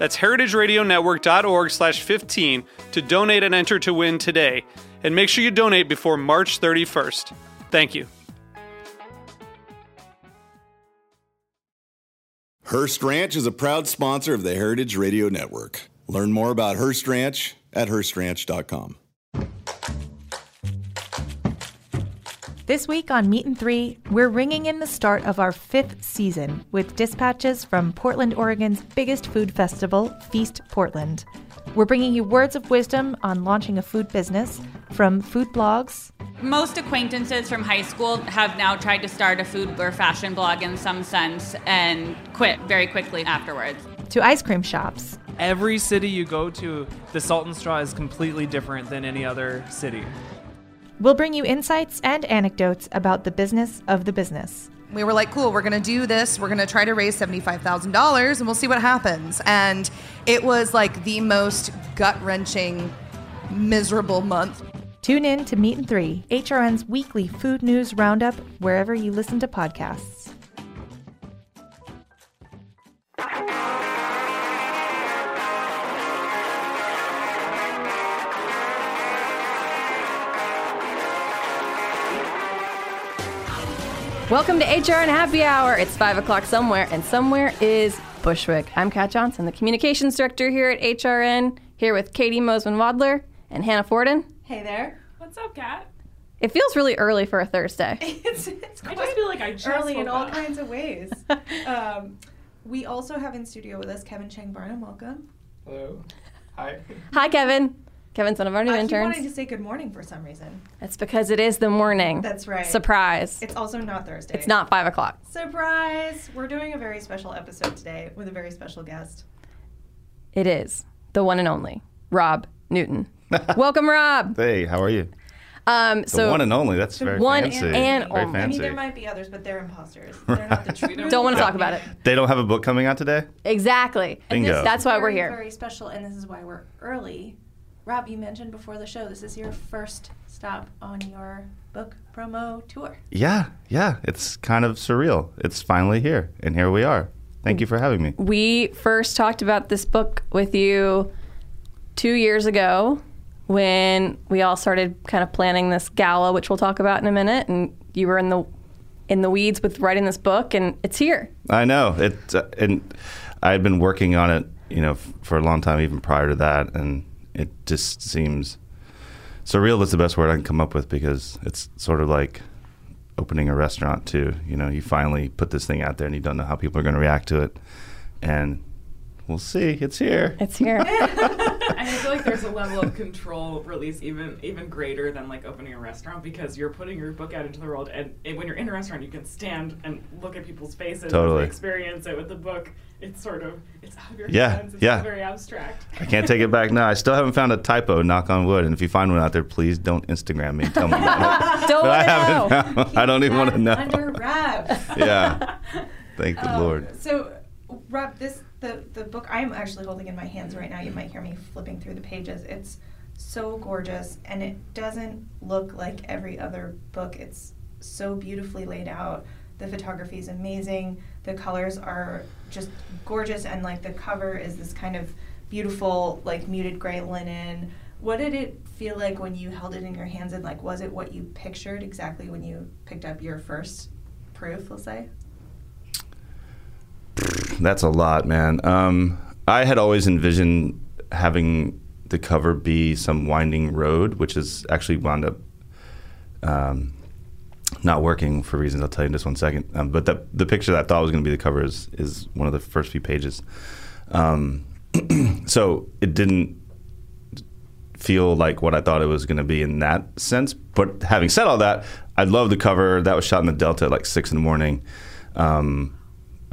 That's heritageradionetwork.org slash 15 to donate and enter to win today. And make sure you donate before March 31st. Thank you. Hearst Ranch is a proud sponsor of the Heritage Radio Network. Learn more about Hearst Ranch at HearstRanch.com. This week on Meat and Three, we're ringing in the start of our fifth season with dispatches from Portland, Oregon's biggest food festival, Feast Portland. We're bringing you words of wisdom on launching a food business from food blogs. Most acquaintances from high school have now tried to start a food or fashion blog in some sense and quit very quickly afterwards. To ice cream shops. Every city you go to, the Salt and Straw is completely different than any other city. We'll bring you insights and anecdotes about the business of the business. We were like, cool, we're going to do this. We're going to try to raise $75,000 and we'll see what happens. And it was like the most gut wrenching, miserable month. Tune in to Meat and Three, HRN's weekly food news roundup, wherever you listen to podcasts. Welcome to HRN Happy Hour. It's 5 o'clock somewhere, and somewhere is Bushwick. I'm Kat Johnson, the communications director here at HRN, here with Katie Mosman Wadler and Hannah Fordin. Hey there. What's up, Kat? It feels really early for a Thursday. it's, it's I just feel like I just early in woke all up. kinds of ways. um, we also have in studio with us Kevin Chang Barnum. Welcome. Hello. Hi. Hi, Kevin. Kevin's one of our new Uh, he interns. wanted to say good morning for some reason. That's because it is the morning. That's right. Surprise. It's also not Thursday. It's not 5 o'clock. Surprise! We're doing a very special episode today with a very special guest. It is the one and only Rob Newton. Welcome, Rob. Hey, how are you? Um, The one and only. That's very one fancy. and very only. I mean, there might be others, but they're imposters. They're not the truth. don't want to talk about it. They don't have a book coming out today. Exactly. And this Bingo. That's why we're here. Very special, and this is why we're early. Rob, you mentioned before the show this is your first stop on your book promo tour. Yeah, yeah. It's kind of surreal. It's finally here, and here we are. Thank you for having me. We first talked about this book with you two years ago when we all started kind of planning this gala, which we'll talk about in a minute. And you were in the in the weeds with writing this book, and it's here. I know it, uh, and I had been working on it, you know, f- for a long time, even prior to that, and it just seems surreal. Is the best word I can come up with because it's sort of like opening a restaurant too. You know, you finally put this thing out there, and you don't know how people are going to react to it, and we'll see. It's here. It's here. And I feel like there's a level of control release even even greater than like opening a restaurant because you're putting your book out into the world, and, and when you're in a restaurant, you can stand and look at people's faces, Totally. and experience it with the book. It's sort of it's out of your Yeah, hands. It's yeah. very abstract. I can't take it back now. I still haven't found a typo. Knock on wood. And if you find one out there, please don't Instagram me. and Tell me about it. Don't But I haven't. know. Found, I don't even want to know. Under wraps. Yeah. Thank the Um, Lord. So, Rob, this the the book I am actually holding in my hands right now. You might hear me flipping through the pages. It's so gorgeous, and it doesn't look like every other book. It's so beautifully laid out. The photography is amazing. The colors are just gorgeous, and like the cover is this kind of beautiful, like muted gray linen. What did it feel like when you held it in your hands, and like was it what you pictured exactly when you picked up your first proof? Let's say. That's a lot, man. Um, I had always envisioned having the cover be some winding road, which is actually wound up um, not working for reasons I'll tell you in just one second. Um, but the the picture that I thought was going to be the cover is is one of the first few pages. Um, so it didn't feel like what I thought it was going to be in that sense. But having said all that, I love the cover. That was shot in the Delta at like six in the morning. Um,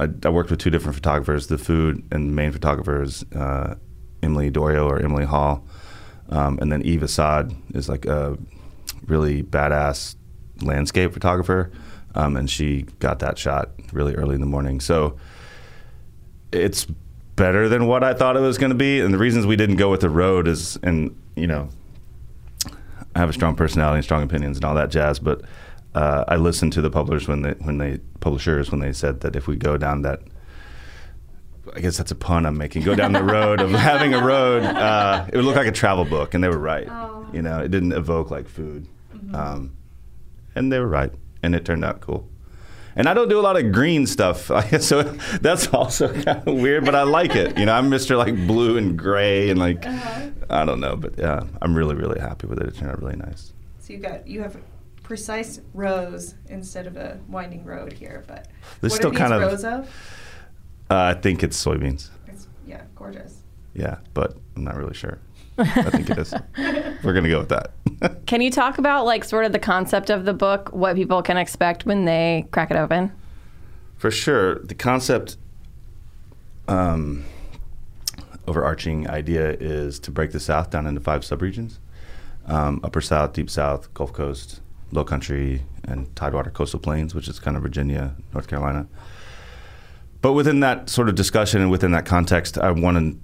I, I, worked with two different photographers. The food and main photographers, uh, Emily Dorio or Emily Hall, um, and then Eve Assad is like a really badass landscape photographer, um, and she got that shot really early in the morning. So it's better than what I thought it was going to be. And the reasons we didn't go with the road is, and you know, I have a strong personality and strong opinions and all that jazz, but uh, I listened to the publishers when they when they publishers when they said that if we go down that. I guess that's a pun I'm making. Go down the road of having a road. Uh, it would look like a travel book, and they were right. Oh. You know, it didn't evoke like food, mm-hmm. um, and they were right, and it turned out cool. And I don't do a lot of green stuff, so that's also kind of weird. But I like it. You know, I'm Mr. like blue and gray and like uh-huh. I don't know, but yeah, I'm really really happy with it. It turned out really nice. So you got you have precise rows instead of a winding road here, but There's what still are these kind of, rows of? Uh, I think it's soybeans. It's, yeah, gorgeous. Yeah, but I'm not really sure. I think it is. We're gonna go with that. can you talk about like sort of the concept of the book, what people can expect when they crack it open? For sure, the concept, um, overarching idea is to break the South down into five subregions: um, Upper South, Deep South, Gulf Coast, Low Country, and Tidewater Coastal Plains, which is kind of Virginia, North Carolina. But within that sort of discussion and within that context, I wanted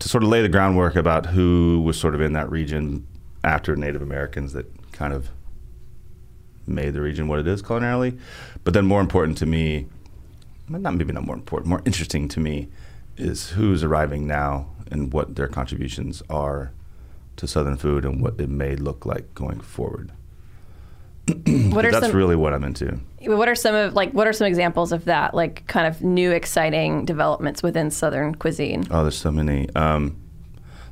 to sort of lay the groundwork about who was sort of in that region after Native Americans that kind of made the region what it is culinarily. But then more important to me, not maybe not more important, more interesting to me is who's arriving now and what their contributions are to Southern food and what it may look like going forward. What are that's some, really what I'm into. What are some of like what are some examples of that? Like kind of new exciting developments within Southern cuisine. Oh, there's so many. Um,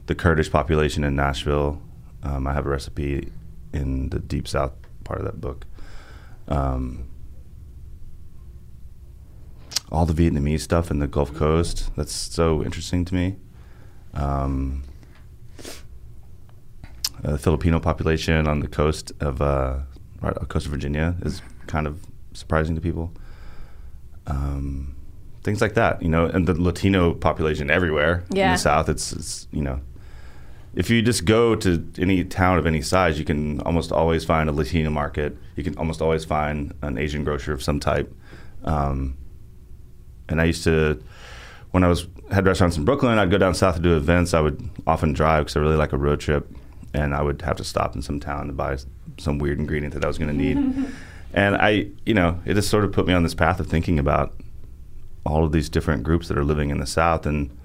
the Kurdish population in Nashville. Um, I have a recipe in the deep south part of that book. Um, all the Vietnamese stuff in the Gulf Coast. That's so interesting to me. Um, uh, the Filipino population on the coast of uh, right, coast of Virginia is kind of surprising to people. Um, things like that, you know, and the Latino population everywhere yeah. in the South. It's, it's, you know, if you just go to any town of any size, you can almost always find a Latino market. You can almost always find an Asian grocer of some type. Um, and I used to, when I was had restaurants in Brooklyn, I'd go down south to do events. I would often drive because I really like a road trip, and I would have to stop in some town to buy some weird ingredient that I was going to need. and I, you know, it just sort of put me on this path of thinking about all of these different groups that are living in the South, and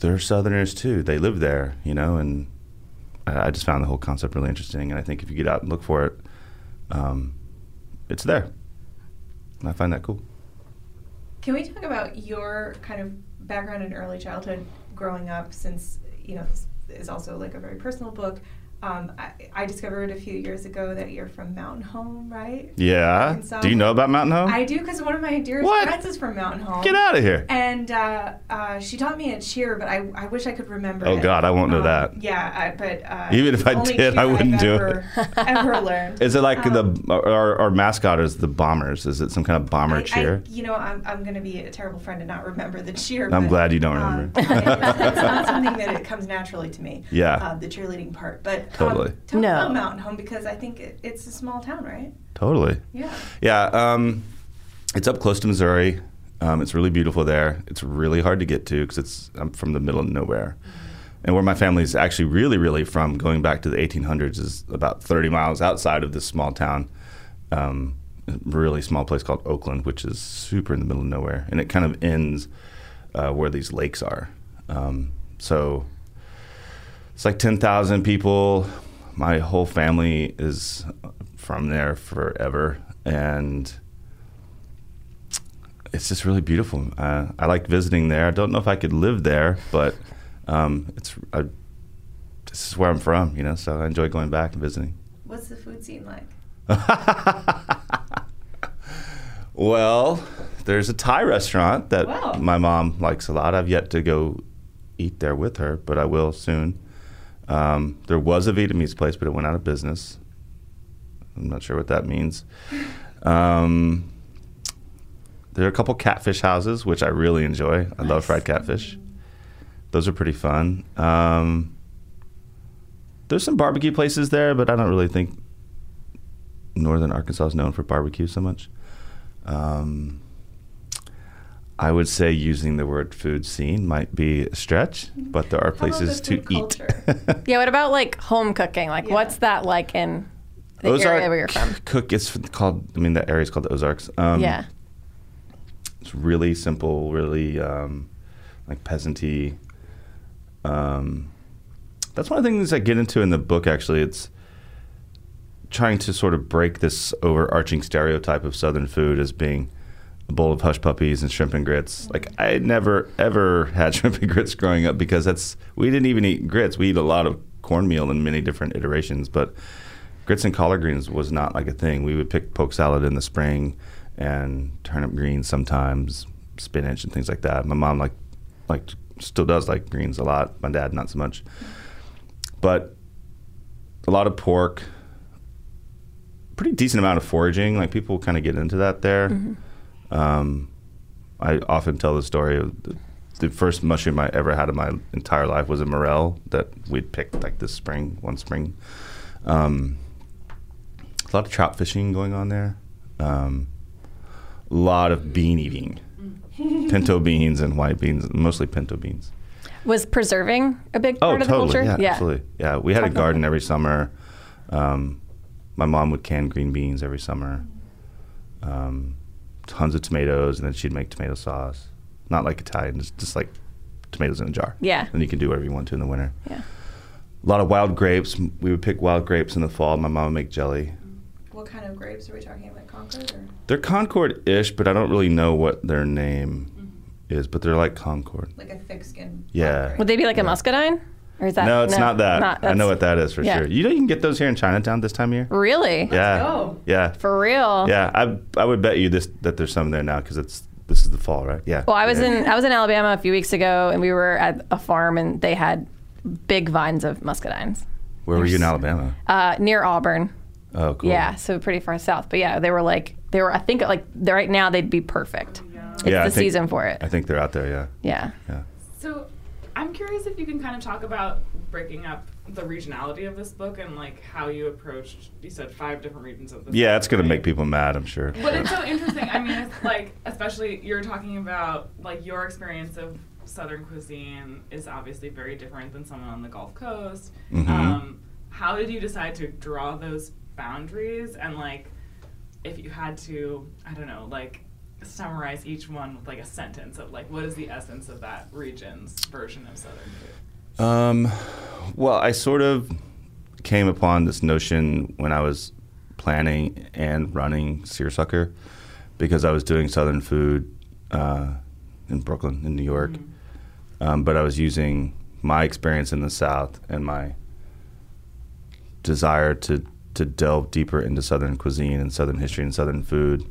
they're Southerners too. They live there, you know, and I, I just found the whole concept really interesting. And I think if you get out and look for it, um, it's there. And I find that cool. Can we talk about your kind of background in early childhood growing up since, you know, this is also like a very personal book. Um, I, I, discovered a few years ago that you're from Mountain Home, right? Yeah. Do you know about Mountain Home? I do because one of my dearest what? friends is from Mountain Home. Get out of here. And uh, uh, she taught me a cheer, but I, I wish I could remember. Oh it. God, I won't know um, that. Yeah, I, but uh, even if I did, I wouldn't I've do ever, it. ever learned. Is it like um, the our, our, mascot is the Bombers? Is it some kind of bomber cheer? You know, I'm, I'm going to be a terrible friend and not remember the cheer. I'm but, glad you don't remember. Um, it's, it's, not something that it comes naturally to me. Yeah. Uh, the cheerleading part, but totally. Tell no. about Mountain Home because I think it, it's a small town, right? Totally. Yeah. Yeah. Um, it's up close to Missouri. Um, it's really beautiful there. It's really hard to get to because it's I'm from the middle of nowhere, mm-hmm. and where my family's actually really, really from, going back to the 1800s, is about 30 miles outside of this small town. Um, a really small place called Oakland, which is super in the middle of nowhere, and it kind of ends uh, where these lakes are. Um, so it's like 10,000 people. My whole family is from there forever, and it's just really beautiful. Uh, I like visiting there. I don't know if I could live there, but um, it's I, this is where I'm from, you know. So I enjoy going back and visiting. What's the food scene like? Well, there's a Thai restaurant that Wow. my mom likes a lot. I've yet to go eat there with her, but I will soon. Um, there was a Vietnamese place, but it went out of business. I'm not sure what that means. Um, there are a couple catfish houses, which I really enjoy. I love fried catfish. Those are pretty fun. Um, there's some barbecue places there, but I don't really think northern Arkansas is known for barbecue so much. Um, I would say using the word food scene might be a stretch, but there are places to food eat. Yeah, what about like home cooking? Like, Yeah. what's that like in the Ozark area where you're from? Cook. It's called. I mean, the area is called the Ozarks. Um, yeah. It's really simple, really um, like peasanty. Um, that's one of the things I get into in the book. Actually, it's trying to sort of break this overarching stereotype of Southern food as being a bowl of hush puppies and shrimp and grits. Like I never ever had shrimp and grits growing up because that's we didn't even eat grits. We eat a lot of cornmeal in many different iterations, but grits and collard greens was not like a thing. We would pick poke salad in the spring and turnip greens sometimes, spinach and things like that. My mom like like still does like greens a lot. My dad not so much. But a lot of pork, pretty decent amount of foraging. Like people kind of get into that there. Mm-hmm. Um, I often tell the story of the, the first mushroom I ever had in my entire life was a morel that we'd picked like this spring, one spring. Um, a lot of trout fishing going on there. Um, a lot of bean eating, pinto beans and white beans, mostly pinto beans. Was preserving a big Oh, part of totally. the culture? Yeah, absolutely. Yeah, we had a Talk garden every summer. Um, my mom would can green beans every summer. Um, tons of tomatoes, and then she'd make tomato sauce. Not like Italian, just, just like tomatoes in a jar. Yeah. And you can do whatever you want to in the winter. Yeah. A lot of wild grapes. We would pick wild grapes in the fall. My mom would make jelly. What kind of grapes are we talking about? Concord or They're Concord-ish, but I don't really know what their name mm-hmm. is. But they're like Concord. like a thick skin? Yeah. Would they be like a muscadine? Or is that no, it's not that. I know what that is for yeah. sure. You know, you can get those here in Chinatown this time of year. Really? yeah. go. Yeah. For real? Yeah, I I would bet you this that there's some there now because it's this is the fall, right? Yeah. Well, I was Yeah. in I was in Alabama a few weeks ago, and we were at a farm, and they had big vines of muscadines Where were you in Alabama? uh, near Auburn. Oh, cool. Yeah, so pretty far south. But yeah, they were like they were. I think like right now they'd be perfect. It's Yeah, the think- season for it. I think they're out there. Yeah. Yeah. Yeah. So, I'm curious if you can kind of talk about breaking up the regionality of this book and like how you approached. You said five different regions of the. Yeah, book, it's gonna make people mad. I'm sure. But it's so interesting. I mean, it's like, especially you're talking about like your experience of Southern cuisine is obviously very different than someone on the Gulf Coast. Mm-hmm. Um, how did you decide to draw those boundaries? And like, if you had to, I don't know, like summarize each one with like a sentence of like, what is the essence of that region's version of Southern food? Um, well, I sort of came upon this notion when I was planning and running Seersucker because I was doing Southern food uh, in Brooklyn, in New York. Um, but I was using my experience in the South and my desire to to delve deeper into Southern cuisine and Southern history and Southern food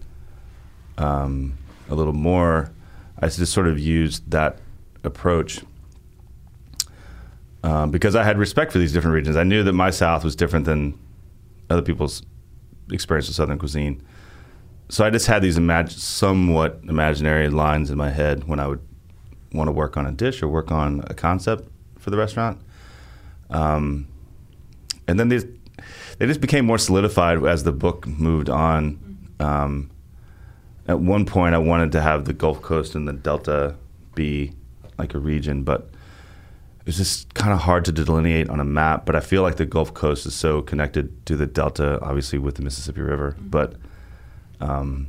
um, a little more. I just sort of used that approach um, because I had respect for these different regions. I knew that my South was different than other people's experience with Southern cuisine. So I just had these imag- somewhat imaginary lines in my head when I would want to work on a dish or work on a concept for the restaurant. Um, and then these, they just became more solidified as the book moved on. Um, at one point, I wanted to have the Gulf Coast and the Delta be like a region, but it's just kind of hard to delineate on a map. But I feel like the Gulf Coast is so connected to the Delta, obviously with the Mississippi River, but um,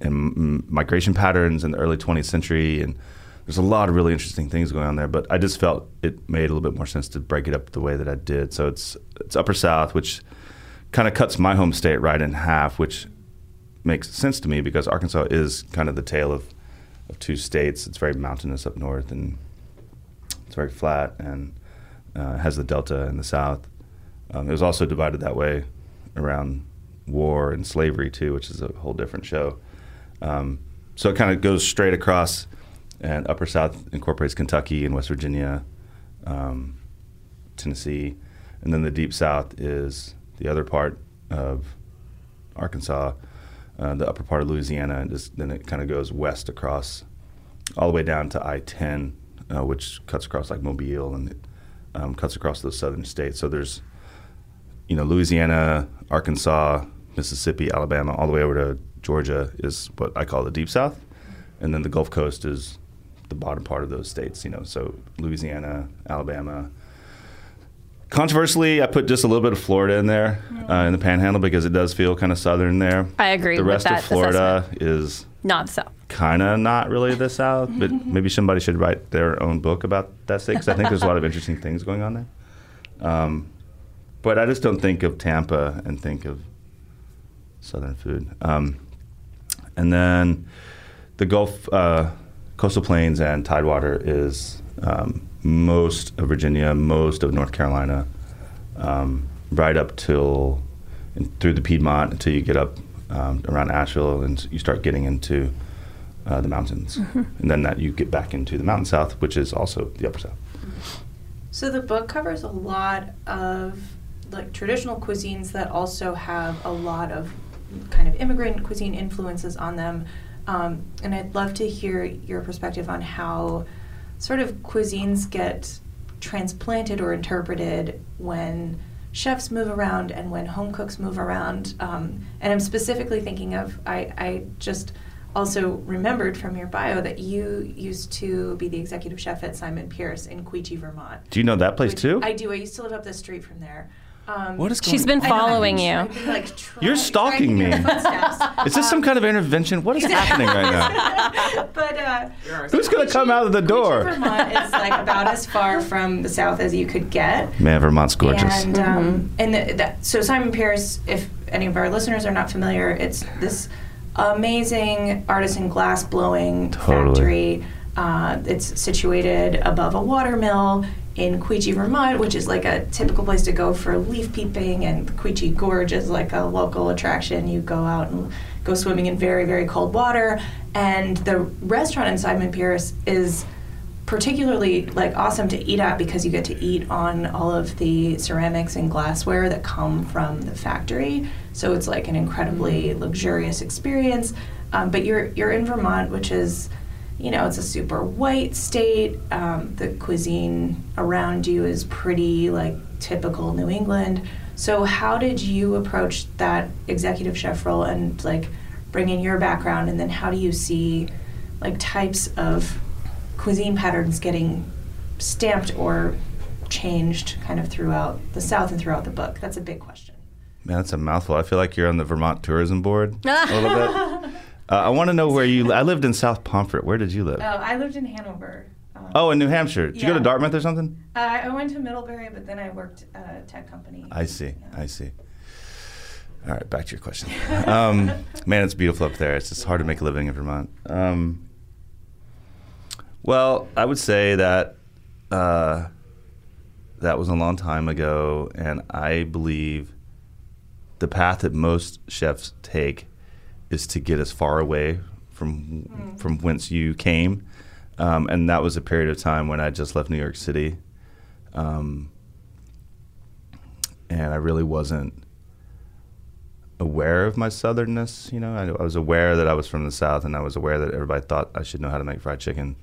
and m- migration patterns in the early 20th century, and there's a lot of really interesting things going on there. But I just felt it made a little bit more sense to break it up the way that I did. So it's it's Upper South, which kind of cuts my home state right in half, which makes sense to me because Arkansas is kind of the tale of, of two states. It's very mountainous up north and it's very flat and uh, has the delta in the south. Um, it was also divided that way around war and slavery too, which is a whole different show. Um, so it kind of goes straight across, and Upper South incorporates Kentucky and West Virginia, um, Tennessee, and then the Deep South is the other part of Arkansas, uh, the upper part of Louisiana, and just, then it kind of goes west across all the way down to I-10, uh, which cuts across like Mobile and it, um, cuts across those southern states. So there's, you know, Louisiana, Arkansas, Mississippi, Alabama, all the way over to Georgia is what I call the Deep South, and then the Gulf Coast is the bottom part of those states. You know, so Louisiana, Alabama. Controversially, I put just a little bit of Florida in there uh, in the Panhandle because it does feel kind of southern there. I agree The with rest that of Florida assessment. is Not so. kind of not really the South, but maybe somebody should write their own book about that state because I think there's a lot of interesting things going on there. Um, but I just don't think of Tampa and think of Southern food. Um, and then the Gulf, uh, coastal plains and Tidewater is um, most of Virginia, most of North Carolina, um, right up till and through the Piedmont until you get up um, around Asheville and you start getting into uh, the mountains. Mhm. And then that you get back into the mountain south, which is also the upper south. So the book covers a lot of like traditional cuisines that also have a lot of kind of immigrant cuisine influences on them. Um, and I'd love to hear your perspective on how sort of cuisines get transplanted or interpreted when chefs move around and when home cooks move around. Um, and I'm specifically thinking of, I, I just also remembered from your bio that you used to be the executive chef at Simon Pearce in Quechee, Vermont. Do you know that place too? I do. I used to live up the street from there. Um, What is going- been I know, I've following you. Been, like, try- You're stalking me. to get. Is this some kind of intervention? What is happening right now? but uh, Who's going to come out of the door? Vermont is like about as far from the south as you could get. Man, Vermont's gorgeous. And um, and the, that, so Simon Pearce, if any of our listeners are not familiar, it's this amazing artisan glass blowing Totally. factory. Uh, it's situated above a watermill in Quechee, Vermont, which is like a typical place to go for leaf peeping. And the Quechee Gorge is like a local attraction. You go out and go swimming in very, very cold water. And the restaurant in Simon Pearce is particularly like awesome to eat at because you get to eat on all of the ceramics and glassware that come from the factory. So it's like an incredibly luxurious experience. Um, but you're you're in Vermont, which is, you know, it's a super white state. Um, the cuisine around you is pretty like typical New England. So how did you approach that executive chef role and like bring in your background, and then how do you see like types of cuisine patterns getting stamped or changed kind of throughout the South and throughout the book? That's a big question. Man, that's a mouthful. I feel like you're on the Vermont Tourism Board a little bit. Uh, I want to know where you. I lived in South Pomfret. Where did you live? Oh, I lived in Hanover. Um, Oh, in New Hampshire. Did you go to. Dartmouth or something? uh, I went to Middlebury, but then I worked at a tech company. I see. I see. All right, back to your question. Um, man, it's beautiful up there. It's just hard to make a living in Vermont. Um, well, I would say that uh, that was a long time ago, and I believe the path that most chefs take is to get as far away from from whence you came, um, and that was a period of time when I just left New York City, um, and I really wasn't aware of my southernness. You know, I, I was aware that I was from the South, and I was aware that everybody thought I should know how to make fried chicken,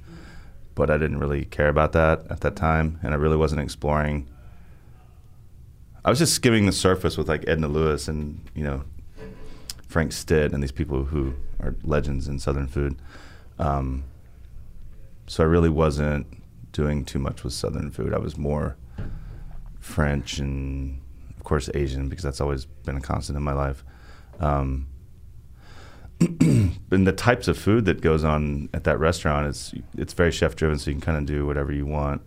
but I didn't really care about that at that time, and I really wasn't exploring. I was just skimming the surface with like Edna Lewis and you know Frank Stitt and these people who are legends in Southern food. Um, so I really wasn't doing too much with Southern food. I was more French and of course Asian because that's always been a constant in my life. Um, and the types of food that goes on at that restaurant is it's very chef driven, so you can kind of do whatever you want.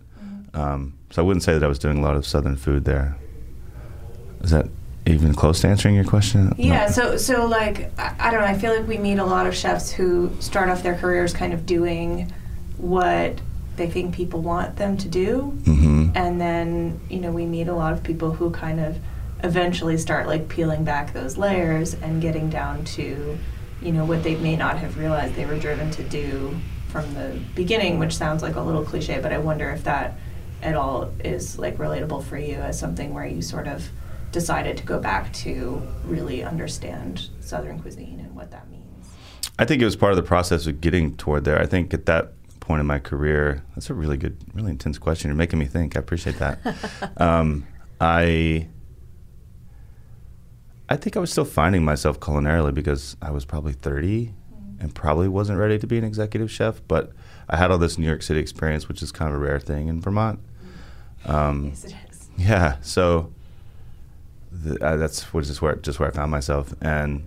Um, so I wouldn't say that I was doing a lot of Southern food there. Is that even close to answering your question? No. Yeah, so so like I, I don't know. I feel like we meet a lot of chefs who start off their careers kind of doing what they think people want them to do, Mhm. and then you know we meet a lot of people who kind of eventually start like peeling back those layers and getting down to, you know, what they may not have realized they were driven to do from the beginning, which sounds like a little cliche, but I wonder if that at all is like relatable for you as something where you sort of decided to go back to really understand Southern cuisine and what that means. I think it was part of the process of getting toward there. I think at that point in my career, that's a really good, really intense question. You're making me think. I appreciate that. um, I, I think I was still finding myself culinarily because I was probably 30 and probably wasn't ready to be an executive chef. But I had all this New York City experience, which is kind of a rare thing in Vermont. Um, Yes, it is. yeah, so th- uh, that's just where just where I found myself, and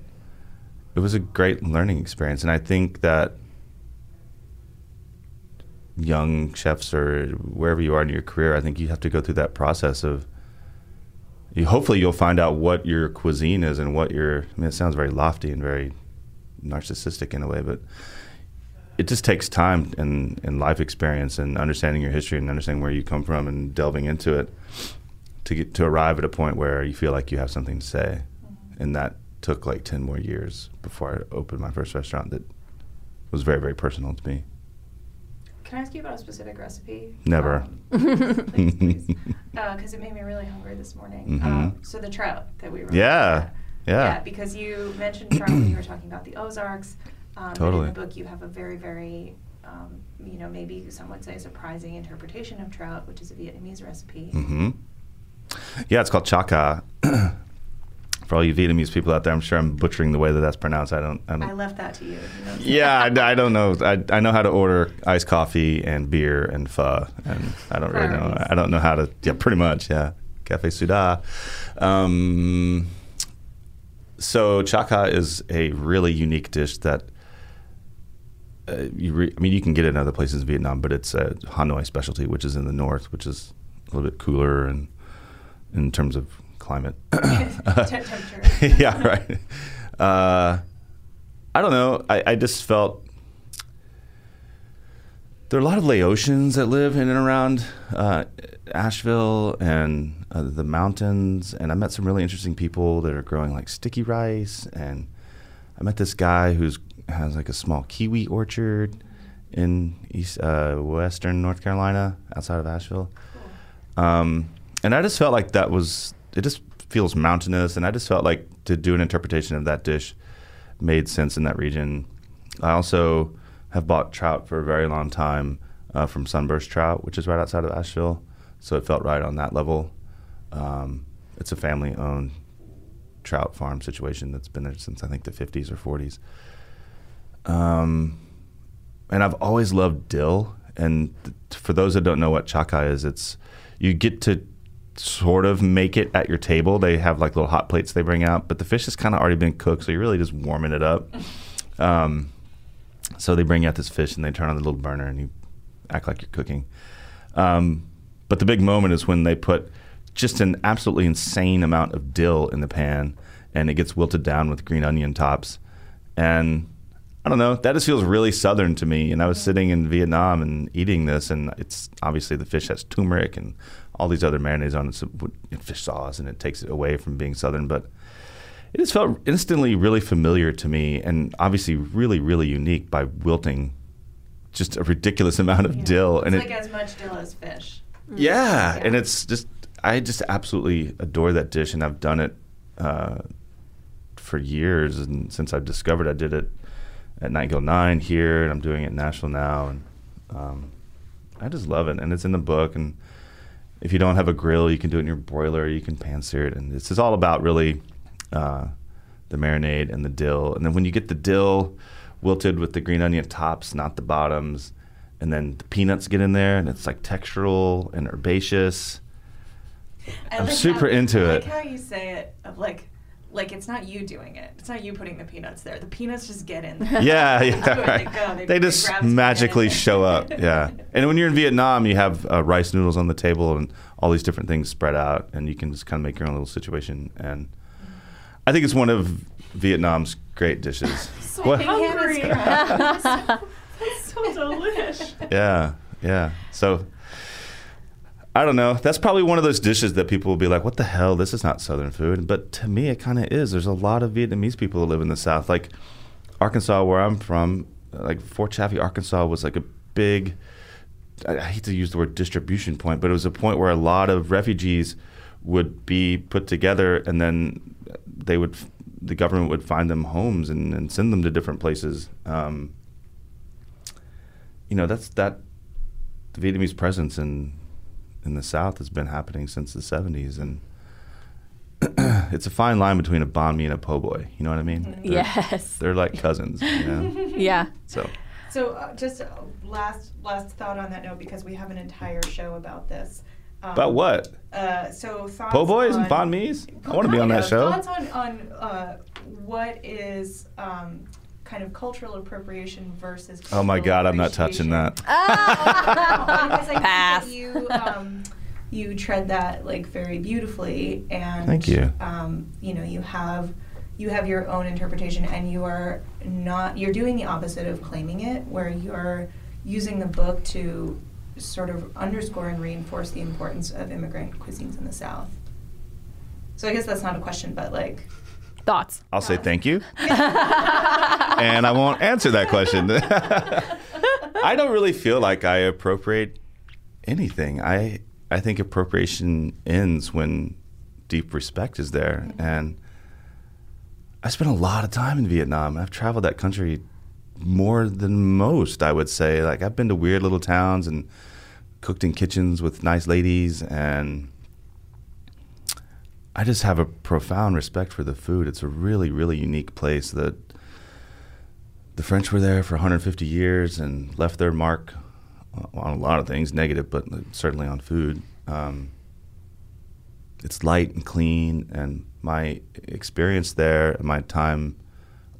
it was a great learning experience. And I think that young chefs or wherever you are in your career, I think you have to go through that process of. You, hopefully, you'll find out what your cuisine is and what your. I mean, it sounds very lofty and very narcissistic in a way, but it just takes time and, and life experience and understanding your history and understanding where you come from and delving into it to get to arrive at a point where you feel like you have something to say. And that took like 10 more years before I opened my first restaurant that was very, very personal to me. Can I ask you about a specific recipe? Never. Um, please, please. Because it made me really hungry this morning. Mhm. Um, so the trout that we were. Yeah, yeah. Yeah, because you mentioned trout when you were talking about the Ozarks. Um, Totally. in the book, you have a very, very, um, you know, maybe some would say surprising interpretation of trout, which is a Vietnamese recipe. hmm Yeah, it's called cha ca. For all you Vietnamese people out there, I'm sure I'm butchering the way that that's pronounced. I don't. I don't I left that to you. you yeah, I, I don't know. I, I know how to order iced coffee and beer and pho, and I don't really know. I don't know how to. Yeah, pretty much. Yeah, cafe sua da. Um, so cha ca is a really unique dish that. Uh, you re- I mean, you can get it in other places in Vietnam, but it's a Hanoi specialty, which is in the north, which is a little bit cooler and in terms of climate. Temperature. yeah, right. Uh, I don't know. I, I just felt there are a lot of Laotians that live in and around uh, Asheville and uh, the mountains, and I met some really interesting people that are growing like sticky rice, and I met this guy who's has like a small kiwi orchard in east uh, western North Carolina, outside of Asheville. Um, and I just felt like that was it just feels mountainous, and I just felt like to do an interpretation of that dish made sense in that region. I also have bought trout for a very long time uh, from Sunburst Trout, which is right outside of Asheville, so it felt right on that level. Um, it's a family-owned trout farm situation that's been there since I think the 50s or 40s. Um, and I've always loved dill. And th- for those that don't know what cha ca is, it's you get to sort of make it at your table. They have like little hot plates they bring out, but the fish has kind of already been cooked, so you're really just warming it up. Um, so they bring out this fish and they turn on the little burner and you act like you're cooking. Um, but the big moment is when they put just an absolutely insane amount of dill in the pan and it gets wilted down with green onion tops. And I don't know, that just feels really southern to me. And I was sitting in Vietnam and eating this, and it's obviously the fish has turmeric and all these other marinades on it, so, fish sauce, and it takes it away from being southern. But it just felt instantly really familiar to me, and obviously really, really unique by wilting just a ridiculous amount of Yeah. dill. It's and like it, as much dill as fish. yeah, Yeah. and it's just I just absolutely adore that dish, and I've done it uh, for years, and since I've discovered, I did it at Nightingale Nine here, and I'm doing it in Nashville now, and um, I just love it, and it's in the book, and if you don't have a grill, you can do it in your broiler, you can pan sear it, and it's just all about really uh, the marinade and the dill, and then when you get the dill wilted with the green onion tops, not the bottoms, and then the peanuts get in there, and it's like textural and herbaceous. I I'm like super how, into I it. like how you say it of like, like it's not you doing it. It's not you putting the peanuts there. The peanuts just get in there. Yeah, yeah, right. They, they, They they just magically in show up. Yeah, and when you're in Vietnam, you have uh, rice noodles on the table and all these different things spread out, and you can just kind of make your own little situation. And I think it's one of Vietnam's great dishes. So What? hungry. Hannah's That's so delish. Yeah, yeah. So I don't know. That's probably one of those dishes that people will be like, "What the hell? This is not Southern food." But to me, it kind of is. There's a lot of Vietnamese people who live in the South, like Arkansas, where I'm from. Like Fort Chaffee, Arkansas, was like a big. I hate to use the word distribution point, but it was a point where a lot of refugees would be put together, and then they would, the government would find them homes and, and send them to different places. Um, you know, that's that. The Vietnamese presence in in the South has been happening since the '70s, and it's a fine line between a banh mi and a po' boy. You know what I mean? They're- Yes. they're like cousins. You know? Yeah. So So uh, just uh, last last thought on that note because we have an entire show about this. Um, about what? Uh, so thoughts Po' boys and on- banh mi's? I want to be on that of. show. Thoughts on on uh, what is um, kind of cultural appropriation versus. Oh my God, I'm not touching that. because I think Pass. that you um, you tread that like very beautifully, and Thank you. Um, you know, you have you have your own interpretation, and you are not you're doing the opposite of claiming it, where you're using the book to sort of underscore and reinforce the importance of immigrant cuisines in the South. So I guess that's not a question, but like. Thoughts. I'll say thank you, and I won't answer that question. I don't really feel like I appropriate anything. I I think appropriation ends when deep respect is there, and I spent a lot of time in Vietnam. I've traveled that country more than most. I would say, like I've been to weird little towns and cooked in kitchens with nice ladies and. I just have a profound respect for the food. It's a really, really unique place that the French were there for 150 years and left their mark on a lot of things, negative, but certainly on food. Um, it's light and clean, and my experience there, and my time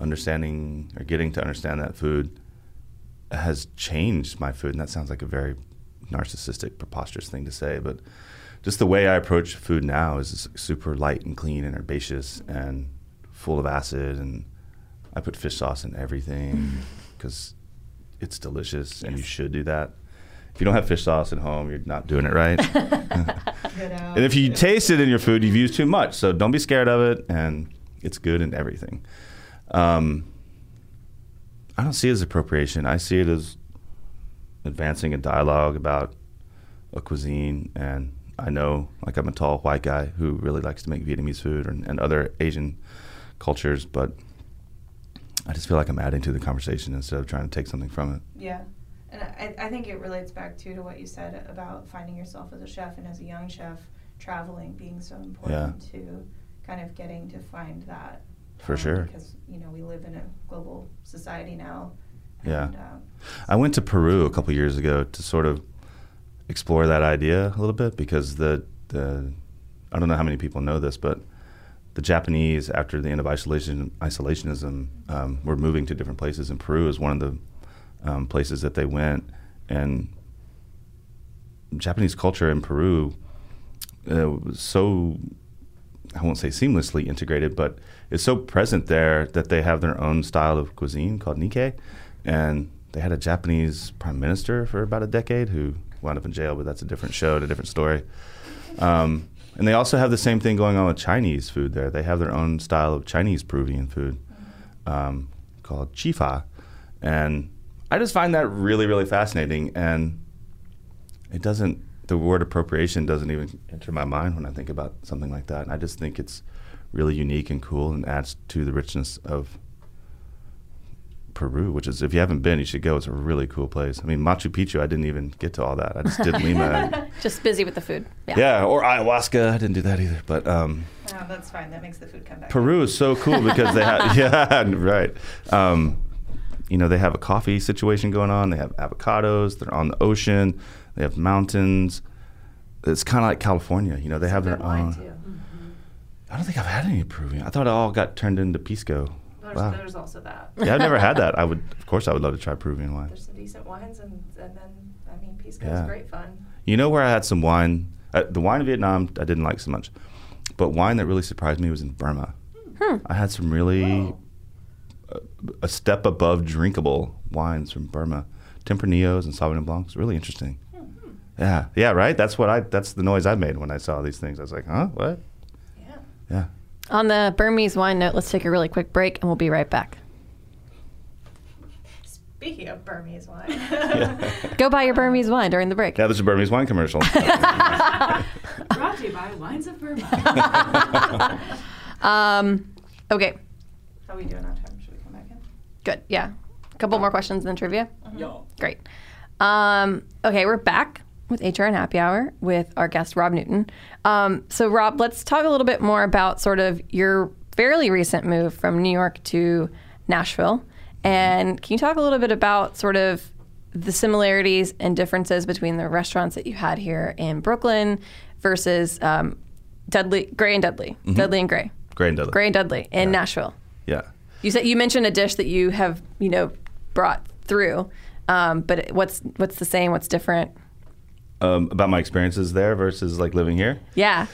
understanding or getting to understand that food has changed my food. And that sounds like a very narcissistic, preposterous thing to say, but just the way I approach food now is super light and clean and herbaceous and full of acid. And I put fish sauce in everything because it's delicious and you should do that. If you don't have fish sauce at home, you're not doing it right. and if you taste it in your food, you've used too much. So don't be scared of it. And it's good in everything. Um, I don't see it as appropriation. I see it as advancing a dialogue about a cuisine and I know, like, I'm a tall white guy who really likes to make Vietnamese food and, and other Asian cultures, but I just feel like I'm adding to the conversation instead of trying to take something from it. Yeah. And I, I think it relates back too to what you said about finding yourself as a chef and as a young chef, traveling being so important to kind of getting to find that. For um, sure. Because, you know, we live in a global society now. Yeah. And, uh, I went to Peru a couple years ago to sort of explore that idea a little bit because the the I don't know how many people know this, but the Japanese after the end of isolation isolationism um, were moving to different places, and Peru is one of the um, places that they went, and Japanese culture in Peru uh, was so I won't say seamlessly integrated, but it's so present there that they have their own style of cuisine called Nikkei, and they had a Japanese prime minister for about a decade who wound up in jail, but that's a different show, a different story. Um, and they also have the same thing going on with Chinese food there. They have their own style of Chinese Peruvian food um, called chifa, and I just find that really, really fascinating. And it doesn't, the word appropriation doesn't even enter my mind when I think about something like that. And I just think it's really unique and cool and adds to the richness of Peru, which is, if you haven't been, you should go. It's a really cool place. I mean, Machu Picchu, I didn't even get to all that. I just did Lima. Just busy with the food. Yeah. yeah, or ayahuasca. I didn't do that either. But um, oh, that's fine. That makes the food come back. Peru is so cool because they have yeah right. Um, you know they have a coffee situation going on. They have avocados. They're on the ocean. They have mountains. It's kind of like California. You know they have their own. I don't think I've had any Peruvian. I thought it all got turned into pisco. There's, Wow. there's also that. Yeah, I've never had that. I would, of course, I would love to try Peruvian wine. There's some decent wines, and, and then, I mean, Pisco Yeah. is great fun. You know where I had some wine? Uh, the wine in Vietnam I didn't like so much, but wine that really surprised me was in Burma. Hmm. I had some really uh, a step above drinkable wines from Burma, Tempranillos and Sauvignon Blancs. Really interesting. Yeah, yeah, right. That's what I. That's the noise I made when I saw these things. I was like, huh, what? Yeah. Yeah. On the Burmese wine note, let's take a really quick break and we'll be right back. Speaking of Burmese wine. Go buy your Burmese wine during the break. Yeah, this is a Burmese wine commercial. Brought to you by Wines of Burma. Um, okay, How are we doing on time? Should we come back in? good. Yeah. A couple more questions and then trivia. Yeah. Great. Um, okay, we're back with HRN Happy Hour with our guest Rob Newton. Um, so, Rob, let's talk a little bit more about sort of your fairly recent move from New York to Nashville. And can you talk a little bit about sort of the similarities and differences between the restaurants that you had here in Brooklyn versus um, Dudley, Gray and Dudley, Dudley and Gray, Gray and Dudley. Gray and Dudley in Nashville? Yeah. You said you mentioned a dish that you have, you know, brought through. Um, but what's what's the same? What's different? Um, about my experiences there versus like living here. Yeah,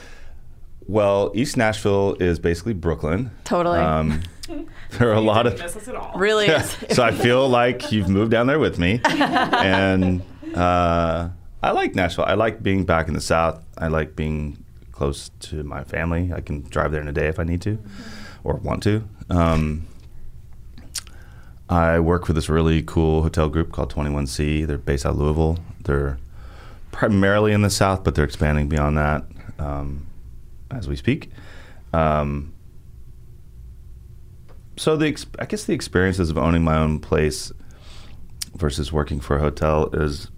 Well, East Nashville is basically Brooklyn. totally. Um, there are a lot of miss us at all. really Yeah. so I feel like you've moved down there with me, and uh, I like Nashville. I like being back in the South. I like being close to my family. I can drive there in a day if I need to, or want to. Um, I work for this really cool hotel group called 21C. They're based out of Louisville. They're primarily in the South, but they're expanding beyond that um, as we speak. Um, so the ex- I guess the experiences of owning my own place versus working for a hotel is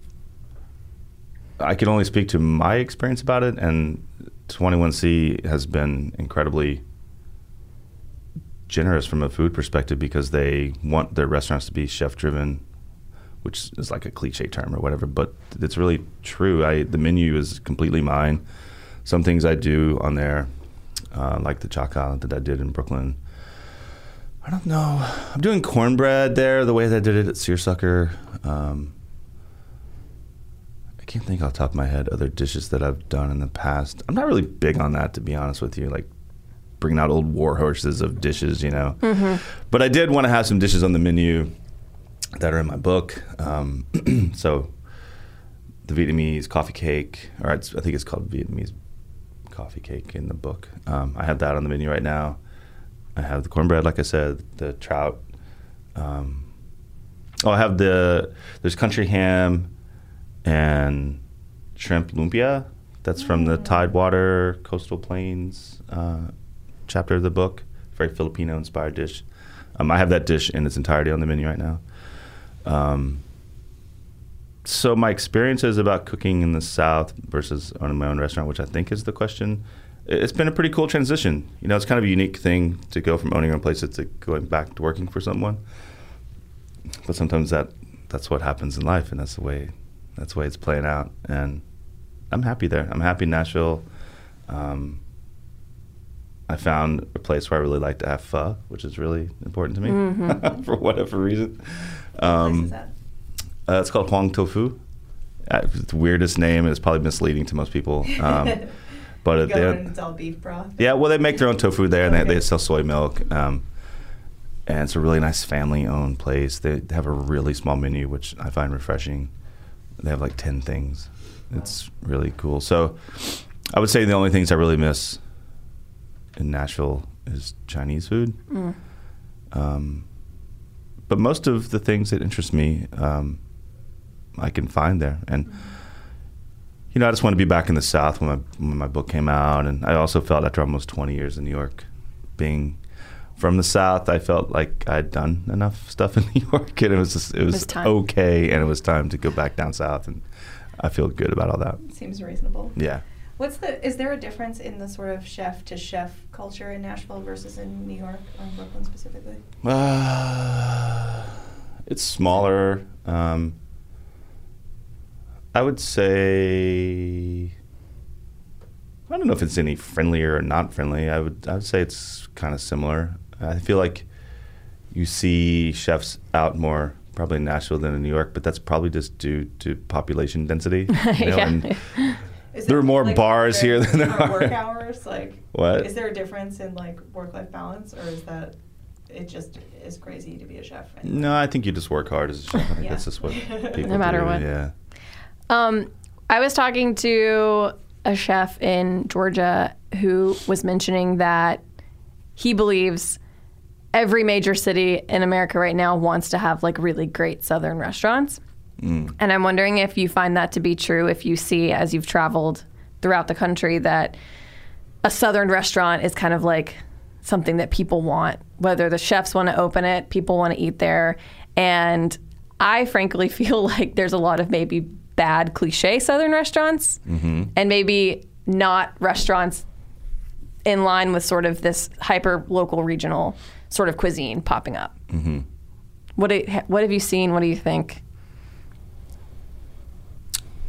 I can only speak to my experience about it, and 21C has been incredibly generous from a food perspective because they want their restaurants to be chef driven, which is like a cliche term or whatever, but it's really true. I the menu is completely mine. Some things I do on there, uh, like the cha ca that I did in Brooklyn. I don't know. I'm doing cornbread there the way that I did it at Seersucker. Um, I can't think off the top of my head other dishes that I've done in the past. I'm not really big on that, to be honest with you. Like bringing out old war horses of dishes, you know. But I did want to have some dishes on the menu that are in my book. Um, so the Vietnamese coffee cake, or it's, I think it's called Vietnamese coffee cake in the book. Um, I have that on the menu right now. I have the cornbread, like I said, the trout. Um, oh, I have the there's country ham and shrimp lumpia. That's from the Tidewater Coastal Plains uh, chapter of the book. Very Filipino inspired dish. Um, I have that dish in its entirety on the menu right now. Um, so my experiences about cooking in the South versus owning my own restaurant, which I think is the question, it's been a pretty cool transition. You know, it's kind of a unique thing to go from owning your own place to going back to working for someone. But sometimes that that's what happens in life, and that's the way that's the way it's playing out. And I'm happy there. I'm happy in Nashville. Um, I found a place where I really like to have pho, which is really important to me for whatever reason. Um, uh, it's called Huang Tofu. Uh, it's the weirdest name, and it's probably misleading to most people. Um, but at Go the and it's all beef broth. yeah, well, they make their own tofu there, and they, they sell soy milk. Um, and it's a really nice family-owned place. They have a really small menu, which I find refreshing. They have like ten things. It's really cool. So, I would say the only things I really miss in Nashville is Chinese food. Um, but most of the things that interest me, um, I can find there. And you know, I just want to be back in the South when my when my book came out, and I also felt after almost 20 years in New York, being from the South, I felt like I'd done enough stuff in New York, and it was just, it was, was okay, and it was time to go back down south, and I feel good about all that. Seems reasonable. Yeah. What's the? Is there a difference in the sort of chef to chef culture in Nashville versus in New York or Brooklyn specifically? Uh, it's smaller. Um, I would say. I don't know if it's any friendlier or not friendly. I would I would say it's kind of similar. I feel like you see chefs out more probably in Nashville than in New York, but that's probably just due to population density. you know, Yeah. and Is There are more like, bars there- here than there are- work hours. Like, What? is there a difference in like work-life balance, or is that it just is crazy to be a chef? no, I think you just work hard as a chef. I think Yeah. that's just what people No matter do, what. Yeah. Um, I was talking to a chef in Georgia who was mentioning that he believes every major city in America right now wants to have like really great southern restaurants. Mm. And I'm wondering if you find that to be true, if you see as you've traveled throughout the country that a southern restaurant is kind of like something that people want, whether the chefs want to open it, people want to eat there. And I frankly feel like there's a lot of maybe bad cliche southern restaurants Mm-hmm. and maybe not restaurants in line with sort of this hyper local regional sort of cuisine popping up. Mm-hmm. What what have you seen? What do you think?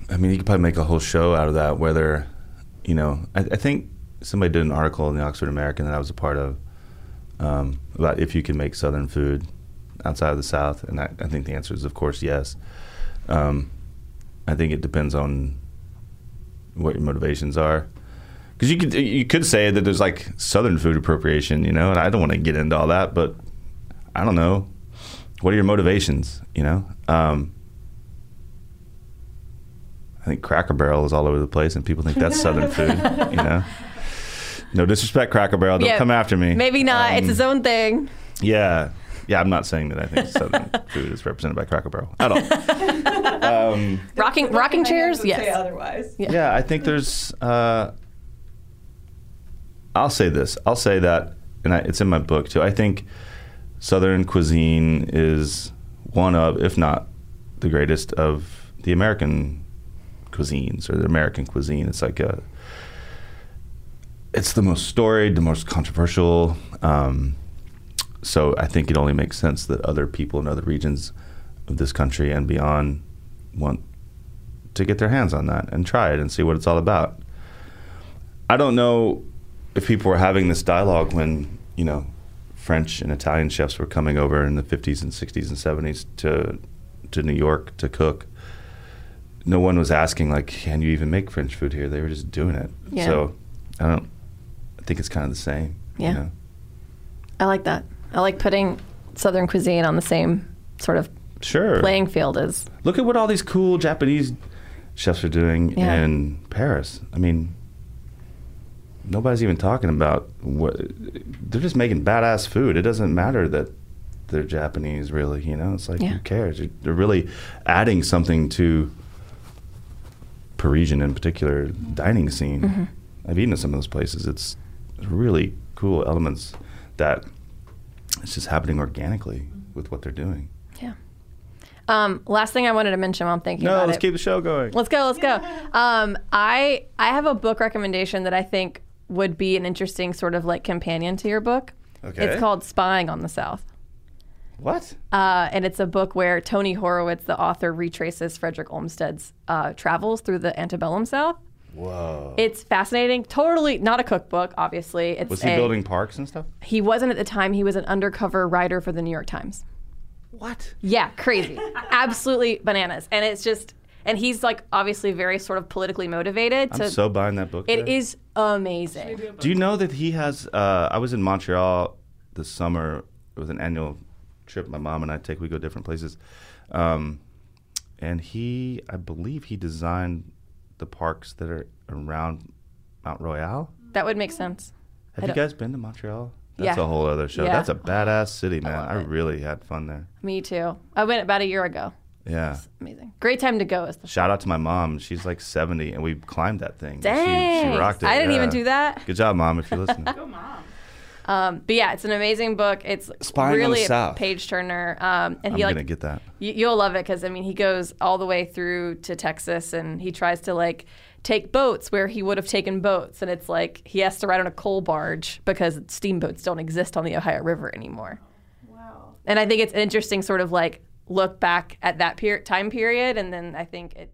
I mean, you could probably make a whole show out of that. Whether, you know, I, I think somebody did an article in the Oxford American that I was a part of um, about if you can make Southern food outside of the South, and I, I think the answer is, of course, yes. Um, I think it depends on what your motivations are. Because you could you could say that there's like Southern food appropriation, you know, and I don't want to get into all that, but I don't know. What are your motivations? You know, um, I think Cracker Barrel is all over the place, and people think that's Southern food. You know, no disrespect, Cracker Barrel, don't Yeah, come after me. Maybe not. it's Um, its own thing. Yeah, yeah. I'm not saying that I think Southern food is represented by Cracker Barrel at all. um, Rocking rocking chairs? Would say Yes. otherwise. yeah. I think there's. Uh, I'll say this. I'll say that, and I, it's in my book too. I think Southern cuisine is one of, if not the greatest of the American cuisines or the American cuisine. It's like a. It's the most storied, the most controversial. Um, so I think it only makes sense that other people in other regions of this country and beyond want to get their hands on that and try it and see what it's all about. I don't know if people were having this dialogue when, you know, French and Italian chefs were coming over in the 50s and 60s and 70s to to New York to cook. No one was asking like, "Can you even make French food here?" They were just doing it. Yeah. So, I don't. I think it's kind of the same. Yeah. You know? I like that. I like putting Southern cuisine on the same sort of Sure. playing field as Look at what all these cool Japanese chefs are doing Yeah. in Paris. I mean, nobody's even talking about what they're just making badass food. It doesn't matter that they're Japanese, really. You know, it's like Yeah. who cares? They're- They're really adding something to Parisian, in particular, dining scene. Mhm. I've eaten at some of those places. It's really cool elements that it's just happening organically with what they're doing. Yeah. Um, last thing I wanted to mention while I'm thinking No, about let's it. keep the show going. Let's go. Let's go. Um, I I have a book recommendation that I think would be an interesting sort of like companion to your book. Okay. It's called Spying on the South. What? Uh, and it's a book where Tony Horwitz, the author, retraces Frederick Olmsted's uh, travels through the antebellum South. Whoa. It's fascinating. Totally not a cookbook, obviously. It's Was he a- building parks and stuff? He wasn't at the time. He was an undercover writer for the New York Times. What? Yeah, crazy. Absolutely bananas. And it's just, and he's like obviously very sort of politically motivated. I'm so buying that book. It there. is amazing. Do you know that he has? Uh, I was in Montreal this summer. It was an annual trip my mom and I take. We go different places, um, and he, I believe, he designed the parks that are around Mount Royal. That would make sense. Have I you don't- guys been to Montreal? That's Yeah. a whole other show. Yeah. That's a badass city, man. I, really had fun there. Me too. I went about a year ago. Yeah. It's Amazing. Great time to go. Is the Shout out to my mom. She's like 70, and we climbed that thing. She, Dang. she rocked it. I didn't even do that. Good job, mom, if you're listening. Um, but yeah, it's an amazing book. It's Spying really a page turner. Um, and I'm like gonna get that. You, you'll love it because I mean he goes all the way through to Texas and he tries to like take boats where he would have taken boats and it's like he has to ride on a coal barge because steamboats don't exist on the Ohio River anymore. Wow. And I think it's an interesting sort of like look back at that per- time period and then I think it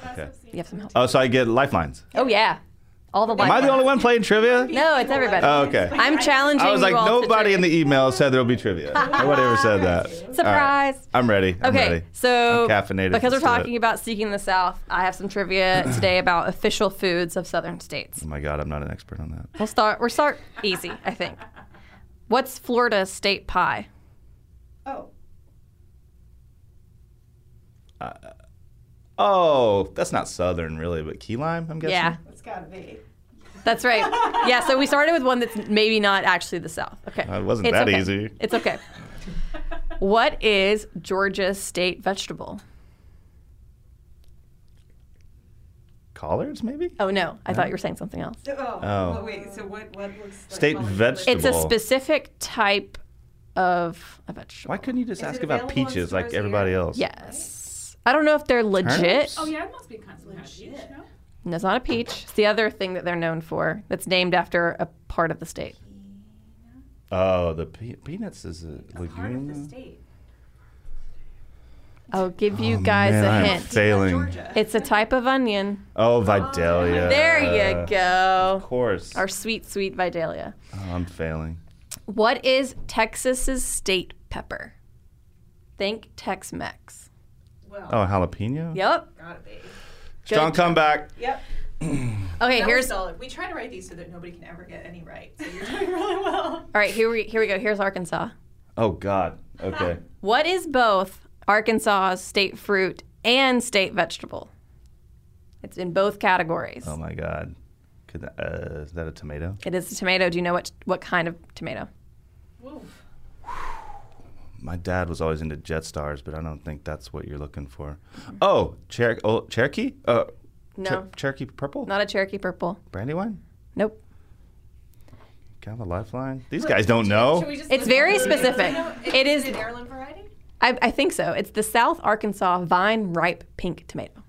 None of us Okay. You have some help. Oh, so I get lifelines. Oh yeah, all the. Am I the only one playing trivia? No, it's everybody. Oh, okay. I'm challenging I was like, you all to nobody in the email said there'll be trivia. Nobody ever said that. All right. Surprise. I'm ready. I'm Okay, ready. so I'm caffeinated. because we're Let's do it. talking about seeking the South, I have some trivia today about official foods of Southern states. Oh my God, I'm not an expert on that. We'll start. We'll start easy, I think. What's Florida's state pie? Oh, uh, Oh, that's not Southern really, but key lime, I'm guessing. Yeah, it's gotta be. that's right. Yeah, so we started with one that's maybe not actually the South. Okay, Uh, it wasn't It's that okay. easy. It's okay. what is Georgia's state vegetable? Collards, maybe? Oh no, I thought you were saying something else. Oh, Oh. well, wait. So what? What looks like State what- vegetable. It's a specific type of a vegetable. Why couldn't you just Is ask about peaches like everybody here? else? Yes. I don't know if they're legit. Turnips? Oh yeah, it must be kind of, kind peach, no? No, it's not a peach. It's the other thing that they're known for that's named after a part of the state. Oh, the pe- peanuts is a Part of the legume. state. I'll give you Oh, guys man, a I'm hint. failing. Georgia. It's a type of onion. Oh, Vidalia. Oh, there you go. Of course. Our sweet, sweet Vidalia. Oh, I'm failing. What is Texas's state pepper? Think Tex-Mex. Well, Oh, jalapeno? Yep. gotta be. Strong comeback. Yep. Okay, That here's was solid. We try to write these so that nobody can ever get any right. So you're doing really well. all right. Here we here we go. Here's Arkansas. Oh, God. Okay. What is both Arkansas's state fruit and state vegetable? It's in both categories. Oh, my God. Could that, uh, is that a tomato? It is a tomato. Do you know what what kind of tomato? Whoa. My dad was always into Jet Stars, but I don't think that's what you're looking for. Oh, Cher- oh Cherokee? Uh, No. Cher- Cherokee Purple? Not a Cherokee purple. Brandywine? Nope. Kind of a lifeline? These guys don't know. Should we just It's very all the names? specific. I know- It is- an heirloom variety. I, I think so. It's the South Arkansas vine ripe pink tomato.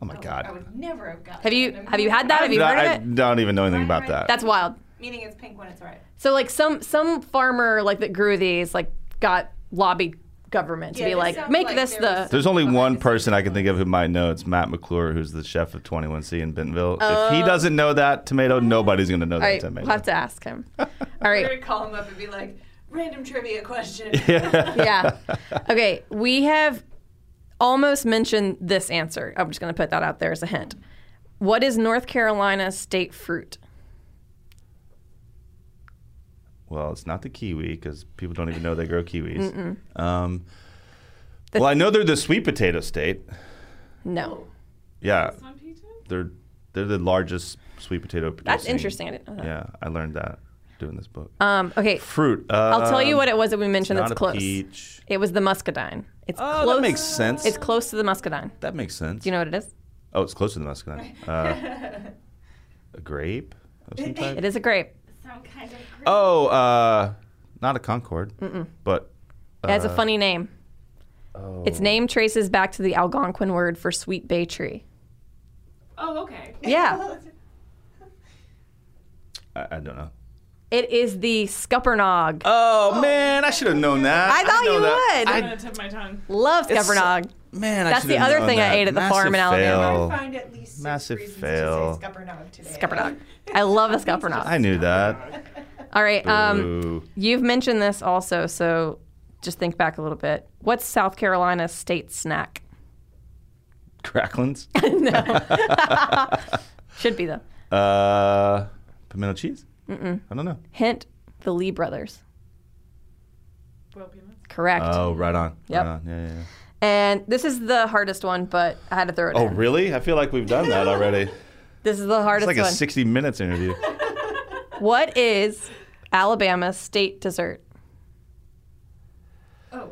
Oh, my God. I would never have gotten. Have you that. have you had that? Have you heard I of it? don't even know anything about that. That's wild. Meaning it's pink when it's ripe. So like some some farmer like that grew these like got lobbied government to Yeah, be like make like this the There's only one person I can think of who might know. It's Matt McClure, who's the chef of 21C in Bentonville. if Oh. he doesn't know that tomato, nobody's going to know that right, tomato. we'll have to ask him. All right. We're gonna call him up and be like, random trivia question. yeah. Okay, we have almost mentioned this answer. I'm just going to put that out there as a hint. What is North Carolina's state fruit? Well, it's not the kiwi because people don't even know they grow kiwis. Um, well, I know they're the sweet potato state. No. Yeah, Some they're they're the largest sweet potato producing. That's interesting. I didn't know that. Yeah, I learned that doing this book. Um, okay. Fruit. I'll tell you um, what it was that we mentioned not that's a close. peach. It was the muscadine. It's Oh, that close. makes sense. It's close to the muscadine. That makes sense. Do you know what it is? Oh, it's close to the muscadine. Uh, a grape of some type. It is a grape. Some kind of. Oh, uh, not a Concord, but It has a uh, funny name. Oh. Its name traces back to the Algonquin word for sweet bay tree. Oh, okay. Yeah. I, I don't know. It is the scuppernog. Oh, man, I should have known that. I thought know you that. would. I'm gonna tip my tongue. Love It's- scuppernog. Man, I That's the other known thing I ate at the Massive farm in Alabama. fail. I find at least Massive fail. to scuppernog I love a scuppernog. I knew that. All right. Um, you've mentioned this also, so just think back a little bit. What's South Carolina's state snack? Cracklins. No. Should be though. Uh, pimento cheese. Mm-mm. I don't know. Hint: the Lee brothers. Boiled peanuts. Correct. Oh, right on. Yep. Right on. Yeah, yeah, yeah. And this is the hardest one, but I had to throw it Oh, in. really? I feel like we've done that already. This is the hardest. It's hardest like a one. 60 minutes interview. What is Alabama's state dessert? Oh,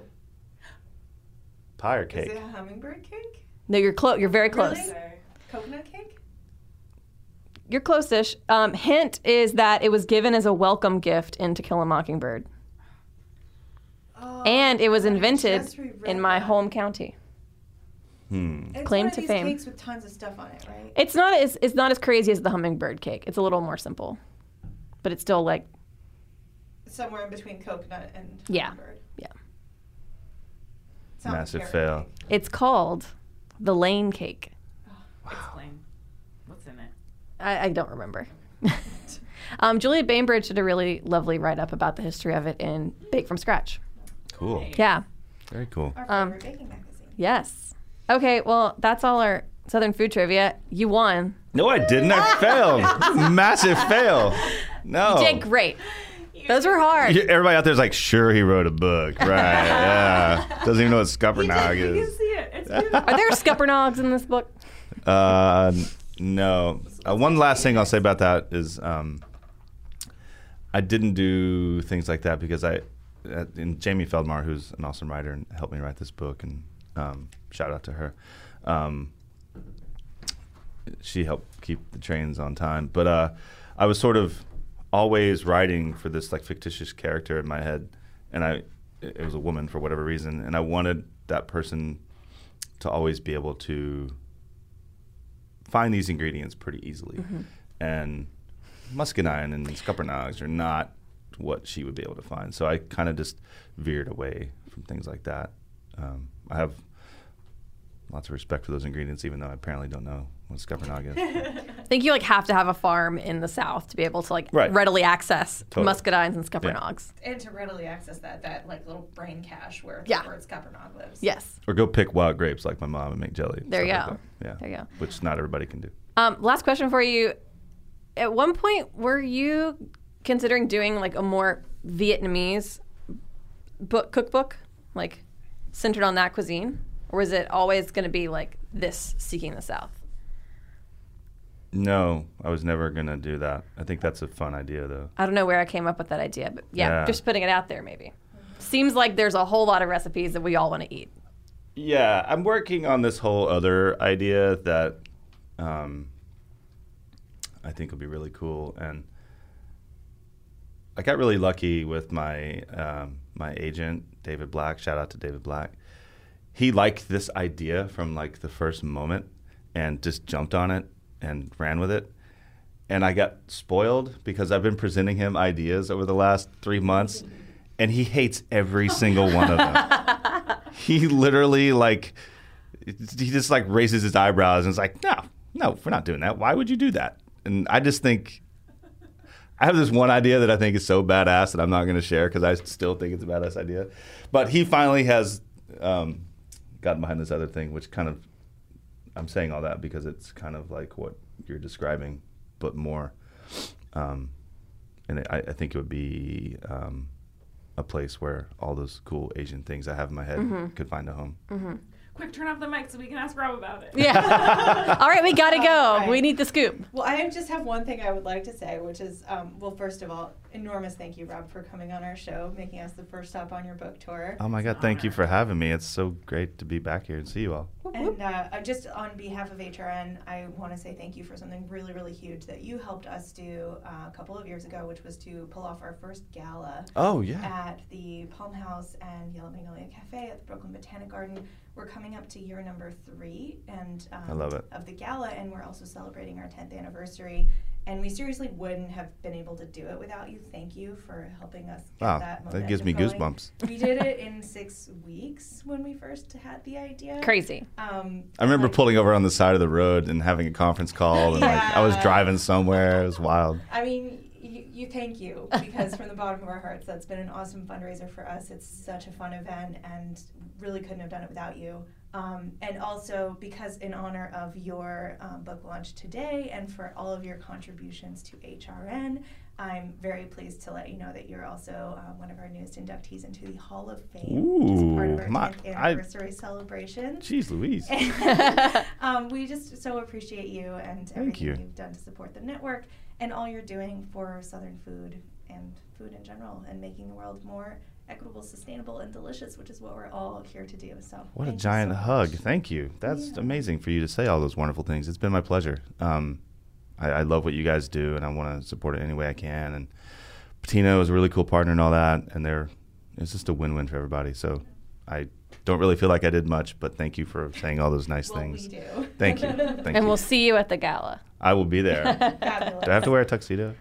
Pie or is cake? it a hummingbird cake? No, you're close. You're very close. Really? Coconut cake? You're close-ish. Um, hint is that it was given as a welcome gift in To Kill a Mockingbird, Oh, and it was invented in my that. home county. Hmm. It's claim to fame. Cakes with tons of stuff on it, right? It's not as it's not as crazy as the hummingbird cake. It's a little more simple, but it's still like Somewhere in between coconut and Yeah. hummingbird. Yeah. Sounds Massive carrot fail. it's called the Lane cake. Explain. What's in it? I, I don't remember. um, Julia Bainbridge did a really lovely write up about the history of it in Bake from Scratch. Cool. Yeah. Very cool. Our Um, baking magazine. Yes. Okay. Well, that's all our Southern food trivia. You won. No, I didn't. I failed. Massive fail. No. You did great. Those were hard. Everybody out there's like, sure, he wrote a book, right? Yeah, doesn't even know what Scuppernog You can is. see it. It's beautiful. Are there scuppernogs in this book? Uh, no. Uh, one last thing I'll say about that is, um, I didn't do things like that because I, uh, and Jamie Feldmar, who's an awesome writer and helped me write this book, and um, shout out to her. Um, she helped keep the trains on time, but uh, I was sort of always writing for this like fictitious character in my head, and I, it was a woman for whatever reason, and I wanted that person to always be able to find these ingredients pretty easily. And muscadine and scuppernogs are not what she would be able to find. So I kind of just veered away from things like that. Um, I have lots of respect for those ingredients, even though I apparently don't know what scuppernog is. I think you like have to have a farm in the South to be able to like Right. readily access Totally. muscadines and scuppernogs. And to readily access that, that like little brain cache where Yeah. the word scuppernog lives. Yes. or go pick wild grapes like my mom and make jelly. There you go. like. Yeah. There you go. Which not everybody can do. Um, last question for you. At one point, were you considering doing like a more Vietnamese book cookbook, like centered on that cuisine, or is it always going to be like this seeking the South? No, I was never gonna do that. I think that's a fun idea, though. I don't know where I came up with that idea, but yeah, Yeah. just putting it out there maybe. Seems like there's a whole lot of recipes that we all want to eat. Yeah, I'm working on this whole other idea that um, I think would be really cool, and I got really lucky with my um, my agent David Black. Shout out to David Black. He liked this idea from like the first moment and just jumped on it and ran with it. And I got spoiled because I've been presenting him ideas over the last three months, and he hates every single one of them he literally like he just like raises his eyebrows and is like no no we're not doing that why would you do that and i just think i have this one idea that i think is so badass that i'm not going to share because i still think it's a badass idea but he finally has um, gotten behind this other thing which kind of i'm saying all that because it's kind of like what you're describing but more um, and I, I think it would be um, a place where all those cool Asian things I have in my head Mhm. could find a home. Quick, turn off the mic so we can ask Rob about it. Yeah. all right, we got to go. All right. We need the scoop. Well, I just have one thing I would like to say, which is, um, well, first of all, enormous thank you, Rob, for coming on our show, making us the first stop on your book tour. Oh my God! Thank you for having me. It's so great to be back here and see you all. And uh, uh, just on behalf of HRN, I want to say thank you for something really, really huge that you helped us do uh, a couple of years ago, which was to pull off our first gala. Oh, yeah. At the Palm House and Yellow Magnolia Cafe at the Brooklyn Botanic Garden. We're coming up to year number three, and um, I love it. of the gala, and we're also celebrating our 10th anniversary. And we seriously wouldn't have been able to do it without you. Thank you for helping us get Wow, that that gives me going. goosebumps. We did it in six weeks when we first had the idea. Crazy. Um, I remember pulling over on the side of the road and having a conference call, and like I was driving somewhere. It was wild. I mean, you, you thank you because from the bottom of our hearts, that's been an awesome fundraiser for us. It's such a fun event, and really couldn't have done it without you. Um, and also because in honor of your um, book launch today and for all of your contributions to HRN, I'm very pleased to let you know that you're also uh, one of our newest inductees into the Hall of Fame, which is part of Ooh, our my- 10th I- anniversary celebration. Jeez Louise. um, we just so appreciate you and Thank everything you. you've done to support the network and all you're doing for Southern food and food in general and making the world more equitable, sustainable, and delicious, which is what we're all here to do. So What a giant so much. hug. Thank you. That's Yeah. amazing for you to say all those wonderful things. It's been my pleasure. Um, I, I love what you guys do, and I want to support it any way I can. And Patino is a really cool partner and all that, and they're it's just a win-win for everybody. So I don't really feel like I did much, but thank you for saying all those nice Well, things. we do. Thank you. Thank and you. we'll see you at the gala. I will be there. Fabulous. Do I have to wear a tuxedo?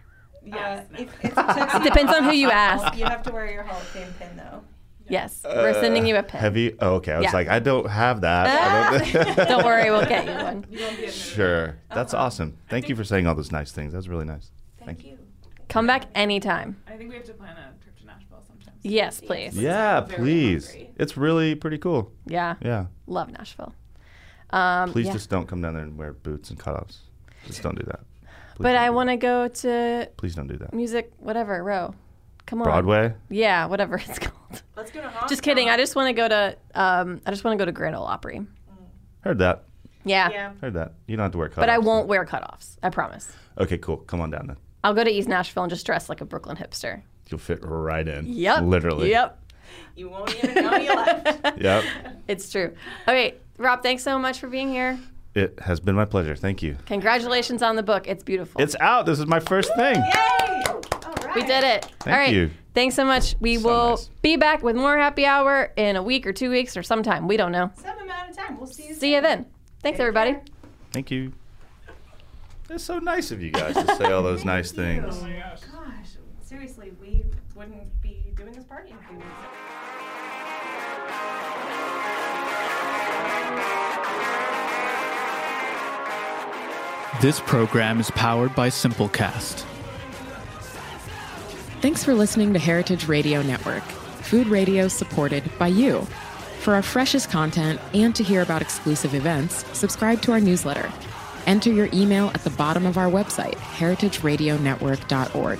Yeah, uh, if it's a tuxedo, It depends on who you ask. You have to wear your Hall of Fame pin though. Yes, we're uh, sending you a pin. Heavy? Oh, okay. I was Yeah. like, I don't have that. I don't ah. Don't worry, we'll get you one. You won't be admitted. Sure. That's uh-huh. awesome. Thank you for saying all those nice things. That's really nice. Thank you. Come back anytime. I think we have to plan a trip to Nashville sometime. soon. Yes, please. Yeah, Very please. hungry. It's really pretty cool. Yeah. Yeah. Love Nashville. Um, Please yeah. just don't come down there and wear boots and cutoffs. Just don't do that. Please But don't I do want to go to that. Please don't do that. music, whatever, row. Come on. Broadway? Yeah, whatever it's called. Let's go to Hong Just kidding. I just want to go to. Um, I just want to go to Grand Ole Opry. Heard that. Yeah. Yeah. Heard that. You don't have to wear cutoffs. But I won't wear cutoffs. I promise. Okay, cool. Come on down then. I'll go to East Nashville and just dress like a Brooklyn hipster. You'll fit right in. Yep. Literally. Yep. You won't even know you left. Yep. It's true. Okay, Rob, thanks so much for being here. It has been my pleasure. Thank you. Congratulations on the book. It's beautiful. It's out. This is my first thing. Yay! All right. we did it. Thank All right. you. Thanks so much. We So will nice. be back with more happy hour in a week or two weeks or sometime. We don't know. Some amount of time. We'll see you. See you then. Thanks, Take everybody. care. Thank you. It's so nice of you guys to say all those nice things. Oh my gosh. Gosh, seriously, we wouldn't be doing this party in a few weeks. This program is powered by Simplecast. Thanks for listening to Heritage Radio Network, food radio supported by you. For our freshest content and to hear about exclusive events, subscribe to our newsletter. Enter your email at the bottom of our website, heritageradionetwork.org.